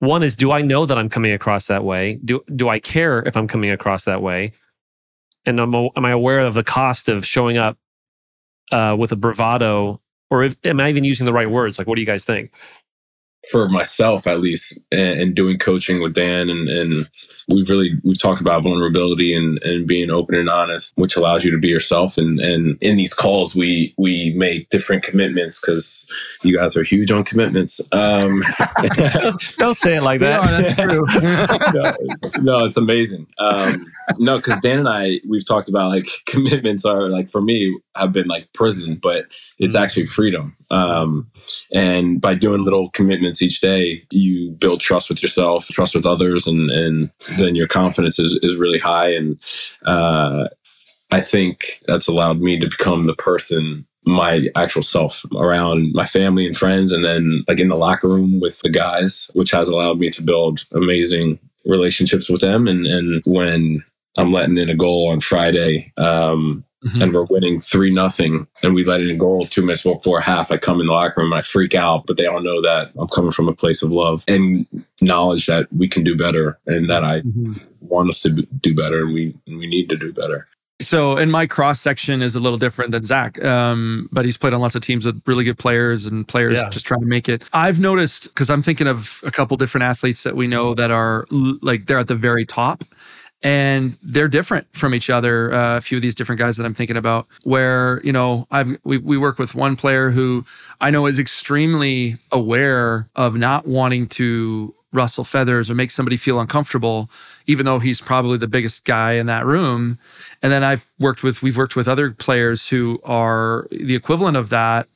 One is do i know that i'm coming across that way? Do do i care if i'm coming across that way? And am, am i aware of the cost of showing up uh, with a bravado or if, am i even using the right words? Like what do you guys think for myself at least and, and doing coaching with dan and, and we've really we've talked about vulnerability and, and being open and honest which allows you to be yourself. And and in these calls we we make different commitments because you guys are huge on commitments. Um don't say it like that. No, no, it's amazing. Um no because dan and i we've talked about like commitments are like for me have been like prison but it's mm-hmm. actually freedom. Um and by doing little commitments each day you build trust with yourself trust with others and and then your confidence is, is really high. And uh, I think that's allowed me to become the person my actual self around my family and friends and then like in the locker room with the guys which has allowed me to build amazing relationships with them and and when i'm letting in a goal on friday um, mm-hmm. and we're winning three nothing, and we let in a goal two minutes before half. I come in the locker room and I freak out, but they all know that I'm coming from a place of love and knowledge that we can do better and that I mm-hmm. want us to do better and we we need to do better. So, and my cross section is a little different than Zack, um, but he's played on lots of teams with really good players and players yeah. just trying to make it. I've noticed because I'm thinking of a couple different athletes that we know that are like they're at the very top and they're different from each other. Uh, a few of these different guys that I'm thinking about, where you know I've we, we work with one player who I know is extremely aware of not wanting to rustle feathers or make somebody feel uncomfortable, even though he's probably the biggest guy in that room. And then I've worked with we've worked with other players who are the equivalent of that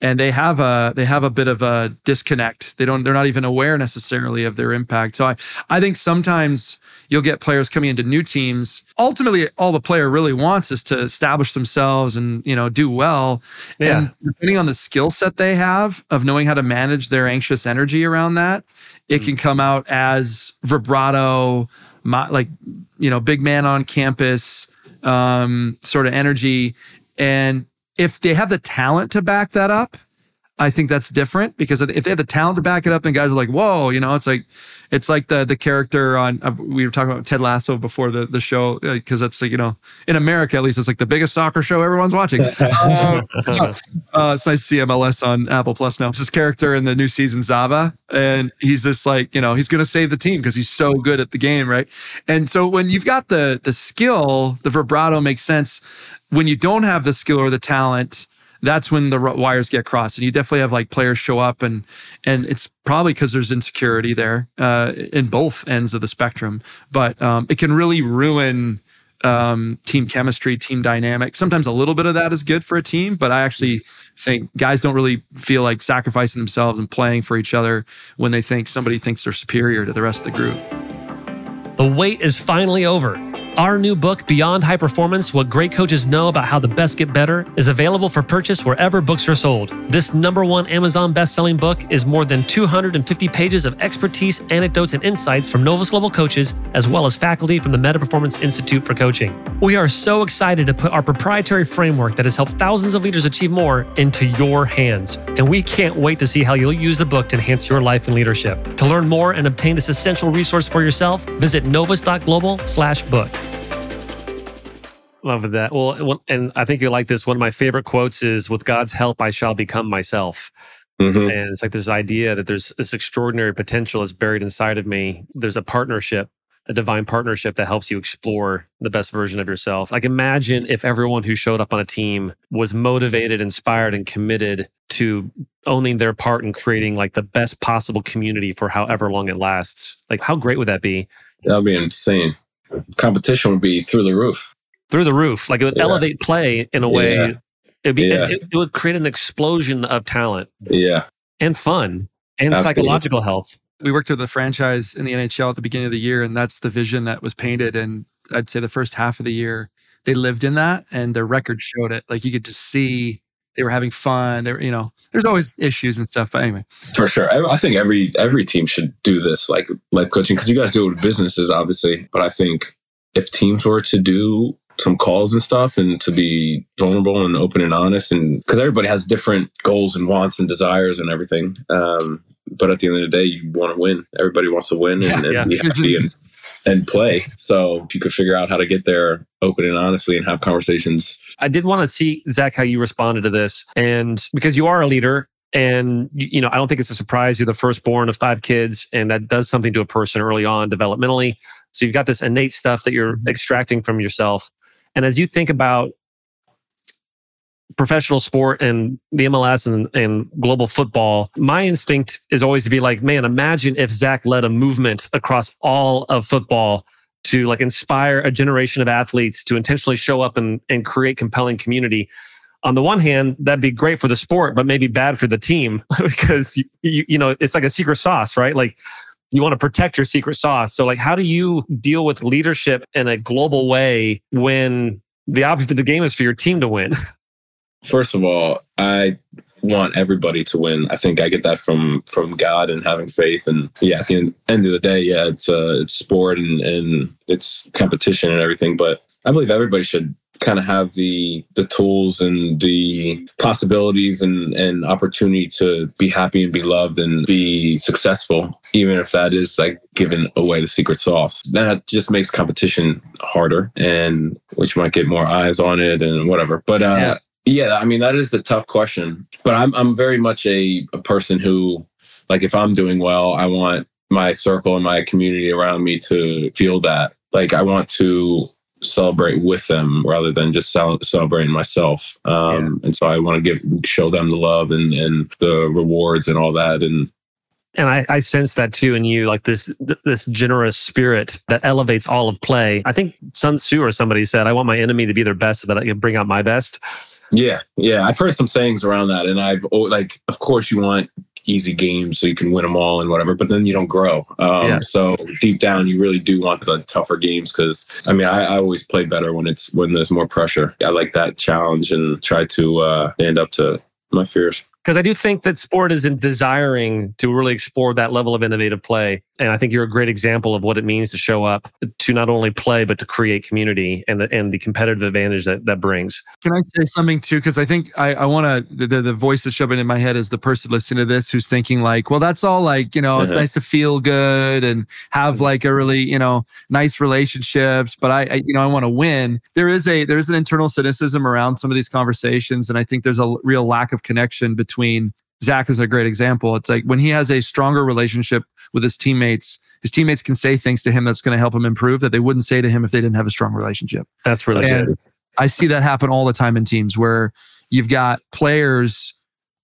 and they have a they have a bit of a disconnect. They don't they're not even aware necessarily of their impact. So I I think sometimes you'll get players coming into new teams. Ultimately, all the player really wants is to establish themselves and you know do well. Yeah. And depending on the skill set they have of knowing how to manage their anxious energy around that, it mm can come out as vibrato, like you know, big man on campus um, sort of energy. And if they have the talent to back that up, I think that's different because if they have the talent to back it up, then guys are like, "Whoa!" You know, it's like it's like the the character on uh, we were talking about Ted Lasso before the the show because uh, that's like you know in America at least it's like the biggest soccer show everyone's watching. uh, uh, it's nice to see MLS on Apple Plus now. It's this character in the new season Zava, and he's just like you know he's going to save the team because he's so good at the game, right? And so when you've got the the skill, the vibrato makes sense. When you don't have the skill or the talent that's when the wires get crossed and you definitely have like players show up and and it's probably because there's insecurity there uh, in both ends of the spectrum but um, it can really ruin um, team chemistry team dynamic. Sometimes a little bit of that is good for a team but i actually think guys don't really feel like sacrificing themselves and playing for each other when they think somebody thinks they're superior to the rest of the group. The wait is finally over our new book, Beyond High Performance What Great Coaches Know About How the Best Get Better, is available for purchase wherever books are sold. This number one Amazon best-selling book is more than 250 pages of expertise, anecdotes, and insights from Novus Global coaches, as well as faculty from the Meta Performance Institute for Coaching. We are so excited to put our proprietary framework that has helped thousands of leaders achieve more into your hands. And we can't wait to see how you'll use the book to enhance your life and leadership. To learn more and obtain this essential resource for yourself, visit novus.global slash book. Love that. Well, and I think you like this. One of my favorite quotes is, "With God's help, I shall become myself." Mm-hmm. And it's like this idea that there's this extraordinary potential that's buried inside of me. There's a partnership, a divine partnership that helps you explore the best version of yourself. Like imagine if everyone who showed up on a team was motivated, inspired, and committed to owning their part in creating like the best possible community for however long it lasts. Like how great would that be? That'd be insane. Competition would be through the roof. Through the roof. Like it would Yeah. elevate play in a way. Yeah. It'd be, Yeah. it, it would create an explosion of talent Yeah. and fun and Absolutely. psychological health. we worked with a franchise in the NHL at the beginning of the year, and that's the vision that was painted. And I'd say the first half of the year, they lived in that, and their record showed it. Like you could just see they were having fun. They were, you know, there's always issues and stuff, but anyway, For sure. I, I think every every team should do this, like life coaching, because you guys do it with businesses, obviously. But I think if teams were to do some calls and stuff and to be vulnerable and open and honest, and because everybody has different goals and wants and desires and everything. Um, but at the end of the day, you want to win. Everybody wants to win and, Yeah, and yeah. be happy and, and play. So if you could figure out how to get there open and honestly and have conversations. I did want to see Zack how you responded to this, and because you are a leader, and you, know, I don't think it's a surprise. You're the firstborn of five kids, and that does something to a person early on developmentally. So you've got this innate stuff that you're mm-hmm. extracting from yourself, and as you think about professional sport and the MLS and, and global football, my instinct is always to be like, man, imagine if Zack led a movement across all of football to like inspire a generation of athletes to intentionally show up and, and create compelling community. On the one hand, that'd be great for the sport, but maybe bad for the team because you, you, you know it's like a secret sauce, right? Like you want to protect your secret sauce. So, like, how do you deal with leadership in a global way when the object of the game is for your team to win? First of all, I want everybody to win. I think I get that from from God and having faith. And yeah, at the end, of the day, yeah, it's uh, it's sport and and it's competition and everything. But I believe everybody should kind of have the the tools and the possibilities and and opportunity to be happy and be loved and be successful even if that is like giving away the secret sauce that just makes competition harder and which might get more eyes on it and whatever but uh Yeah. yeah, I mean that is a tough question, but I'm I'm very much a, a person who, like, if I'm doing well, I want my circle and my community around me to feel that. Like, I want to celebrate with them rather than just cel- celebrating myself. Um, And so I want to give show them the love and and the rewards and all that. And and I, I sense that too in you, like this this generous spirit that elevates all of play. I think Sun Tzu or somebody said, "I want my enemy to be their best, so that I can bring out my best." Yeah, yeah, I've heard some sayings around that, and I've like, of course, you want easy games so you can win them all and whatever, but then you don't grow. Um, Yeah. So deep down, you really do want the tougher games because I mean, I, I always play better when it's when there's more pressure. I like that challenge and try to uh, stand up to my fears. Because I do think that sport is in desiring to really explore that level of innovative play, and I think you're a great example of what it means to show up to not only play but to create community and the, and the competitive advantage that that brings. Can I say something too? Because I think I, I want to. The, the, voice that's shoving in my head is the person listening to this who's thinking like, well, that's all like you know, it's Uh-huh. nice to feel good and have like a really you know nice relationships, but I, I you know I want to win. There is a there is an internal cynicism around some of these conversations, and I think there's a real lack of connection between. Zack is a great example. It's like when he has a stronger relationship with his teammates. His teammates can say things to him that's going to help him improve that they wouldn't say to him if they didn't have a strong relationship. That's really And good. I see that happen all the time in teams where you've got players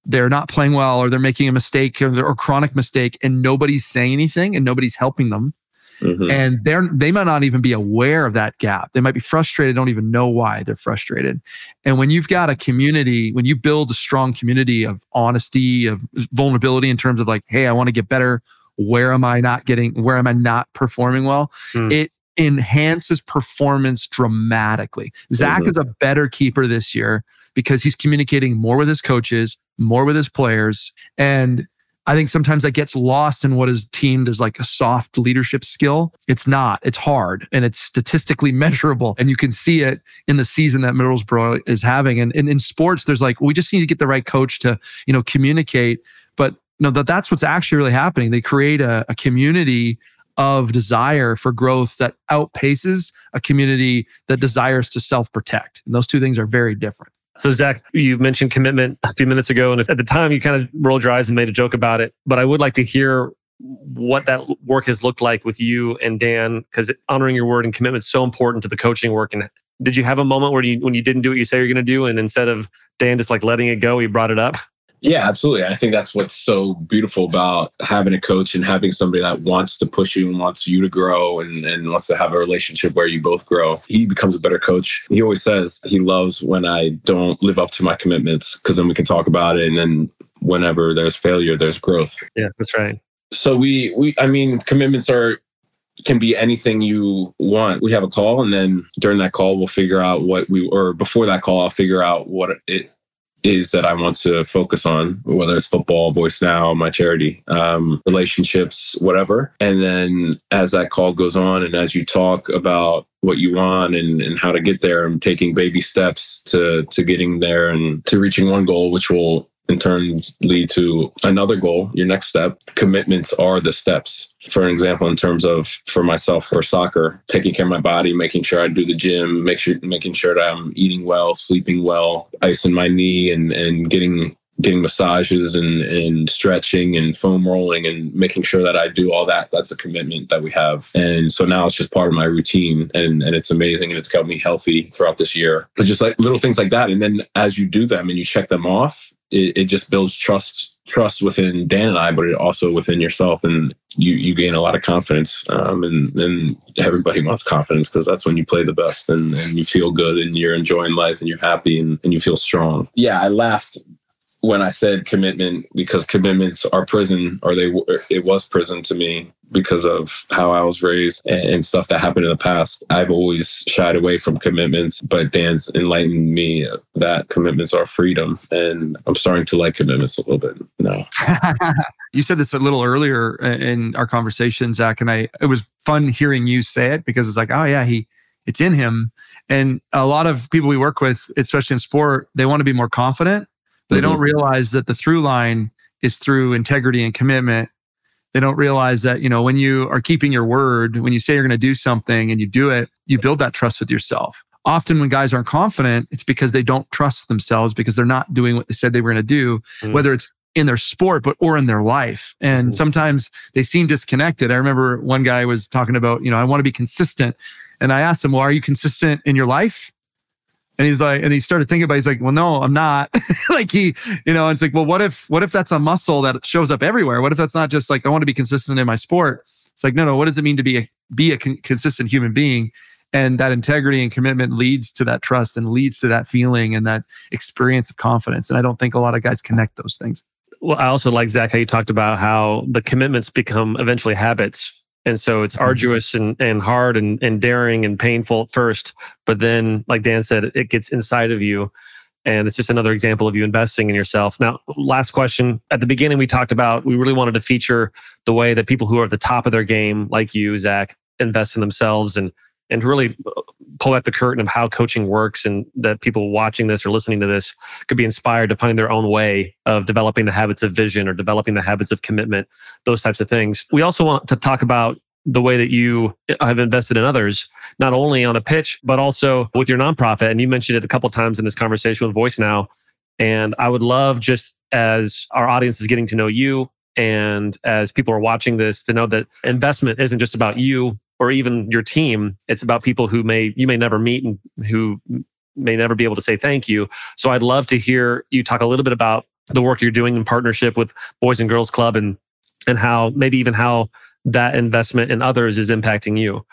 they're not playing well or they're making a mistake or, or chronic mistake and nobody's saying anything and nobody's helping them Mhm. and they're they might not even be aware of that gap they might be frustrated don't even know why they're frustrated and when you've got a community when you build a strong community of honesty of vulnerability in terms of like hey i want to get better where am i not getting where am i not performing well Hmm. it enhances performance dramatically zack Mhm. is a better keeper this year because he's communicating more with his coaches more with his players and I think sometimes that gets lost in what is deemed as like a soft leadership skill. It's not. It's hard and it's statistically measurable. And you can see it in the season that Middlesbrough is having. And, and in sports, there's like, we just need to get the right coach to, you know, communicate. But no, that that's what's actually really happening. They create a, a community of desire for growth that outpaces a community that desires to self-protect. And those two things are very different. So, Zack, you mentioned commitment a few minutes ago, and at the time you kind of rolled your eyes and made a joke about it. But I would like to hear what that work has looked like with you and Dan, because honoring your word and commitment is so important to the coaching work. And did you have a moment where you, when you didn't do what you say you're going to do, and instead of Dan just like letting it go, he brought it up? Yeah, absolutely. I think that's what's so beautiful about having a coach and having somebody that wants to push you and wants you to grow and, and wants to have a relationship where you both grow. He becomes a better coach. He always says he loves when I don't live up to my commitments because then we can talk about it. And then whenever there's failure, there's growth. Yeah, that's right. So we, we, I mean, commitments are can be anything you want. We have a call, and then during that call, we'll figure out what we, or before that call, I'll figure out what it is that I want to focus on, whether it's football, VOYCENOW, my charity, um, relationships, whatever. And then as that call goes on and as you talk about what you want and, and how to get there and taking baby steps to to getting there and to reaching one goal, which will in turn lead to another goal, your next step. Commitments are the steps. For an example, in terms of for myself for soccer, taking care of my body, making sure I do the gym, make sure making sure that I'm eating well, sleeping well, icing my knee and and getting getting massages and, and stretching and foam rolling and making sure that I do all that. That's a commitment that we have. And so now it's just part of my routine and, and it's amazing and it's kept me healthy throughout this year. But just like little things like that. And then as you do them and you check them off, it, it just builds trust trust within Dan and I, but it also within yourself, and you you gain a lot of confidence. Um, and then everybody wants confidence because that's when you play the best and, and you feel good and you're enjoying life and you're happy and, and you feel strong. Yeah, I laughed when I said commitment because commitments are prison, or they it was prison to me because of how I was raised and stuff that happened in the past. I've always shied away from commitments, but Dan's enlightened me that commitments are freedom, and I'm starting to like commitments a little bit now. you said this a little earlier in our conversation, Zack, and I. It was fun hearing you say it because it's like, oh yeah, he it's in him. And a lot of people we work with, especially in sport, they want to be more confident they mm-hmm. don't realize that the through line is through integrity and commitment. They don't realize that, you know, when you are keeping your word, when you say you're going to do something and you do it, you build that trust with yourself. Often when guys aren't confident, it's because they don't trust themselves because they're not doing what they said they were going to do, mm-hmm. whether it's in their sport, but or in their life. And mm-hmm. sometimes they seem disconnected. I remember one guy was talking about, you know, I want to be consistent. And I asked him, well, are you consistent in your life? And he's like, and he started thinking about, it, he's like, well, no, I'm not. like he, you know, it's like, well, what if, what if that's a muscle that shows up everywhere? What if that's not just like, I want to be consistent in my sport? It's like, no, no, what does it mean to be a, be a con- consistent human being? And that integrity and commitment leads to that trust and leads to that feeling and that experience of confidence. And I don't think a lot of guys connect those things. Well, I also like Zack how you talked about how the commitments become eventually habits and so it's mm-hmm. arduous and, and hard and, and daring and painful at first. But then, like Dan said, it gets inside of you. And it's just another example of you investing in yourself. Now, last question. At the beginning, we talked about we really wanted to feature the way that people who are at the top of their game, like you, Zack, invest in themselves and and really pull at the curtain of how coaching works and that people watching this or listening to this could be inspired to find their own way of developing the habits of vision or developing the habits of commitment, those types of things. We also want to talk about the way that you have invested in others, not only on the pitch, but also with your nonprofit. And you mentioned it a couple times in this conversation with VOYCENOW. And I would love just as our audience is getting to know you and as people are watching this to know that investment isn't just about you or even your team. It's about people who may you may never meet and who may never be able to say thank you. So I'd love to hear you talk a little bit about the work you're doing in partnership with Boys and Girls Club and and how maybe even how that investment in others is impacting you.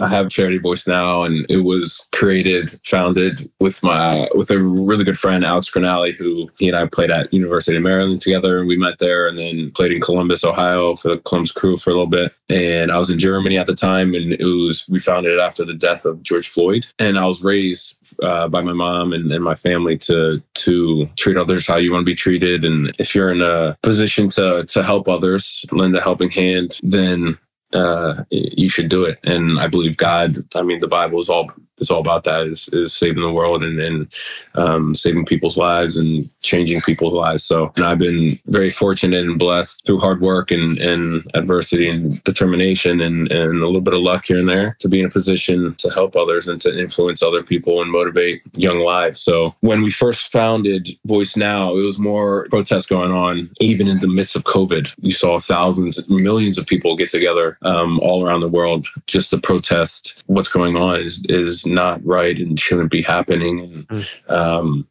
I have Charity VOYCENOW, and it was created, founded with my with a really good friend Alex Crognale, who he and I played at University of Maryland together, and we met there, and then played in Columbus, Ohio, for the Columbus Crew for a little bit. And I was in Germany at the time, and it was we founded it after the death of George Floyd, and I was raised uh, by my mom and, and my family to to treat others how you want to be treated, and if you're in a position to to help others, lend a helping hand, then uh, you should do it. And I believe God, I mean, the Bible is all it's all about that is, is saving the world and, and um, saving people's lives and changing people's lives. So, and I've been very fortunate and blessed through hard work and, and adversity and determination and, and a little bit of luck here and there to be in a position to help others and to influence other people and motivate young lives. So when we first founded VOYCENOW, it was more protests going on, even in the midst of COVID. You saw thousands, millions of people get together um, all around the world just to protest what's going on is, is not right and shouldn't be happening. And, mm. um,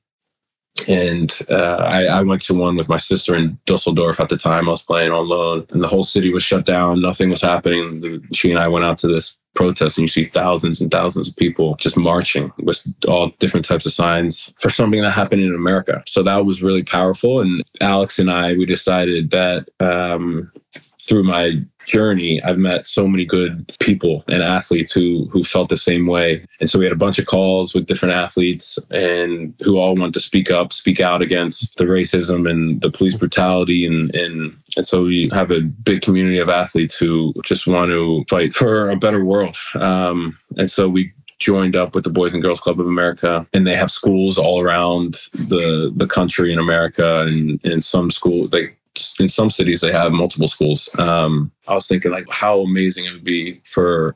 and uh, I, I, went to one with my sister in Dusseldorf at the time. I was playing on loan, and the whole city was shut down. Nothing was happening. She and I went out to this protest, and you see thousands and thousands of people just marching with all different types of signs for something that happened in America. So that was really powerful. And Alex and I, we decided that um, through my journey, I've met so many good people and athletes who who felt the same way. And so we had a bunch of calls with different athletes and who all want to speak up, speak out against the racism and the police brutality and and and so we have a big community of athletes who just want to fight for a better world. Um, and so we joined up with the Boys and Girls Club of America, and they have schools all around the the country in America, and in some school they in some cities they have multiple schools. Um, I was thinking like how amazing it would be for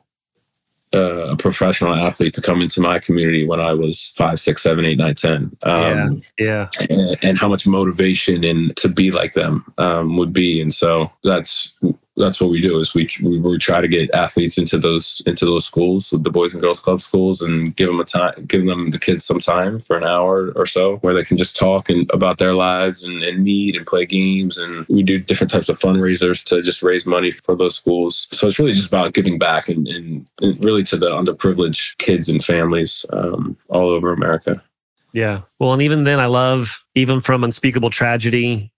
uh, a professional athlete to come into my community when I was five, six, seven, eight, nine, ten. Um, yeah, yeah. And, and, how much motivation and to be like them um, would be, and so that's that's what we do is we, we, we try to get athletes into those into those schools the boys and girls club schools and give them a time give them the kids some time for an hour or so where they can just talk and about their lives and, and meet and play games. And we do different types of fundraisers to just raise money for those schools. So it's really just about giving back and, and, and really to the underprivileged kids and families um, all over america. Yeah. Well and even then i love even from unspeakable tragedy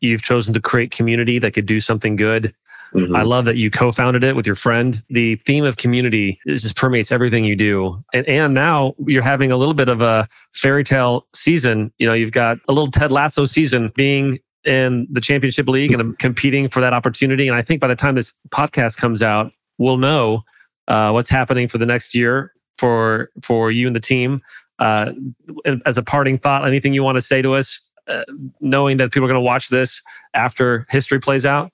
you've chosen to create community that could do something good Mm-hmm. I love that you co-founded it with your friend. The theme of community just permeates everything you do. And, and now you're having a little bit of a fairy tale season. You know, you've got a little Ted Lasso season being in the championship league and competing for that opportunity. And I think by the time this podcast comes out, we'll know uh, what's happening for the next year for for you and the team. Uh, as a parting thought, anything you want to say to us, uh, knowing that people are going to watch this after history plays out?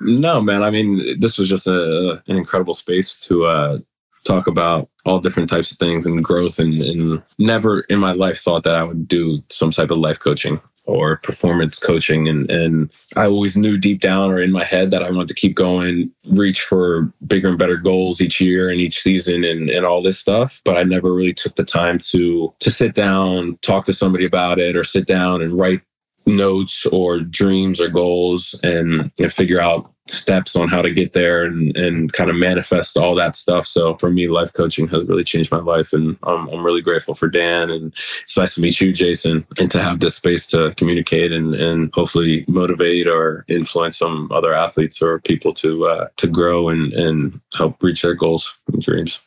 No, man. I mean, this was just a, an incredible space to uh, talk about all different types of things and growth. And, and never in my life thought that I would do some type of life coaching or performance coaching. And, and I always knew deep down or in my head that I wanted to keep going, reach for bigger and better goals each year and each season and, and all this stuff. But I never really took the time to to sit down, talk to somebody about it, or sit down and write notes or dreams or goals and figure out steps on how to get there and, and kind of manifest all that stuff. So for me, life coaching has really changed my life. And I'm, I'm really grateful for Dan. And it's nice to meet you, Jason, and to have this space to communicate and, and hopefully motivate or influence some other athletes or people to uh, to grow and, and help reach their goals and dreams.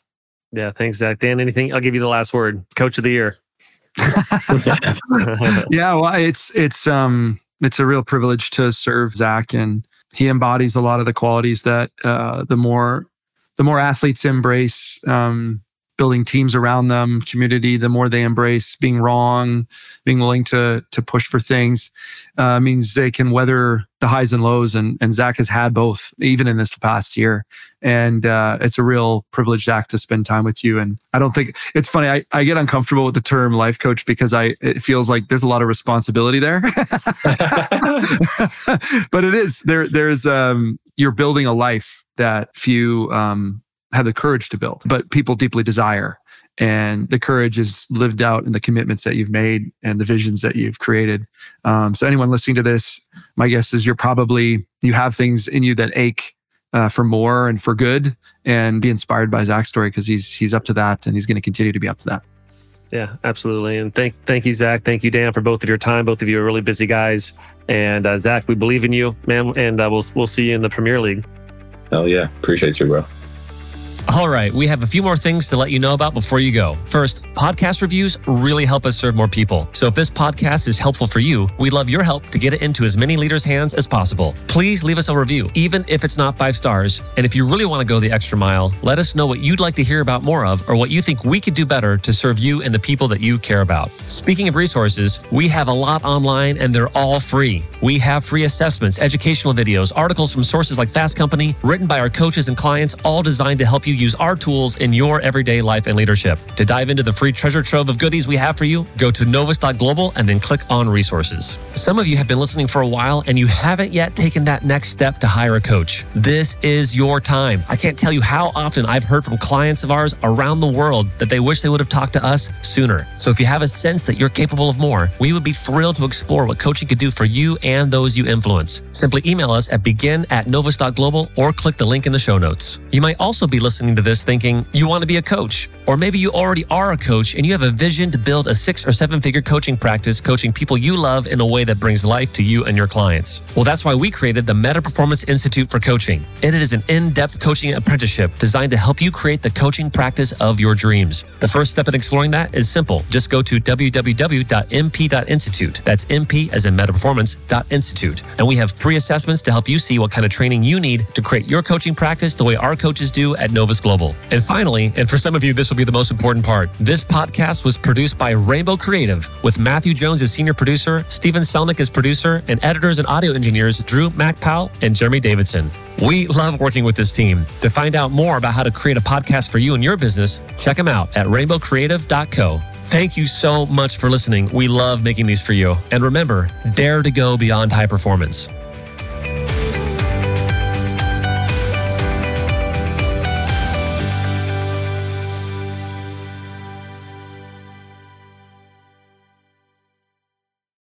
Yeah, thanks, Zack. Dan, anything? I'll give you the last word. Coach of the year. yeah, well, it's it's um it's a real privilege to serve Zack, and he embodies a lot of the qualities that uh, the more the more athletes embrace um, building teams around them, community, the more they embrace being wrong, being willing to to push for things, uh, means they can weather the highs and lows. And and Zack has had both, even in this past year. And uh, it's a real privilege, Zack, to spend time with you. And I don't think it's funny. I, I get uncomfortable with the term life coach because I it feels like there's a lot of responsibility there. but it is there. There's um, you're building a life that few um, have the courage to build, but people deeply desire. And the courage is lived out in the commitments that you've made and the visions that you've created. Um, so, anyone listening to this, my guess is you're probably, you have things in you that ache uh, for more and for good and be inspired by Zack's story because he's, he's up to that and he's going to continue to be up to that. Yeah, absolutely. And thank, thank you, Zack. Thank you, Dan, for both of your time. Both of you are really busy guys. And uh, Zack, we believe in you, man. And uh, we'll, we'll see you in the Premier League. Hell yeah. Appreciate you, bro. All right, we have a few more things to let you know about before you go. First, podcast reviews really help us serve more people. So if this podcast is helpful for you, we'd love your help to get it into as many leaders' hands as possible. Please leave us a review, even if it's not five stars. And if you really want to go the extra mile, let us know what you'd like to hear about more of or what you think we could do better to serve you and the people that you care about. Speaking of resources, we have a lot online and they're all free. We have free assessments, educational videos, articles from sources like Fast Company, written by our coaches and clients, all designed to help you use our tools in your everyday life and leadership. To dive into the free treasure trove of goodies we have for you, go to novus.global and then click on resources. Some of you have been listening for a while and you haven't yet taken that next step to hire a coach. This is your time. I can't tell you how often I've heard from clients of ours around the world that they wish they would have talked to us sooner. So if you have a sense that you're capable of more, we would be thrilled to explore what coaching could do for you and those you influence. Simply email us at begin at novus.global or click the link in the show notes. You might also be listening to this thinking you want to be a coach, or maybe you already are a coach and you have a vision to build a six or seven figure coaching practice, coaching people you love in a way that brings life to you and your clients. Well, that's why we created the Meta Performance Institute for Coaching. It is an in depth coaching apprenticeship designed to help you create the coaching practice of your dreams. The first step in exploring that is simple. Just go to www.mp.institute. That's MP as in Meta Performance Institute. And we have free assessments to help you see what kind of training you need to create your coaching practice the way our coaches do at Novus Global. And finally, and for some of you, this be the most important part, this podcast was produced by Rainbow Creative with Matthew Jones as senior producer, Stephen Selnick as producer, and editors and audio engineers Drew MacPowell and Jeremy Davidson. We love working with this team. To find out more about how to create a podcast for you and your business, check them out at rainbowcreative.co. Thank you so much for listening. We love making these for you. And remember, dare to go beyond high performance.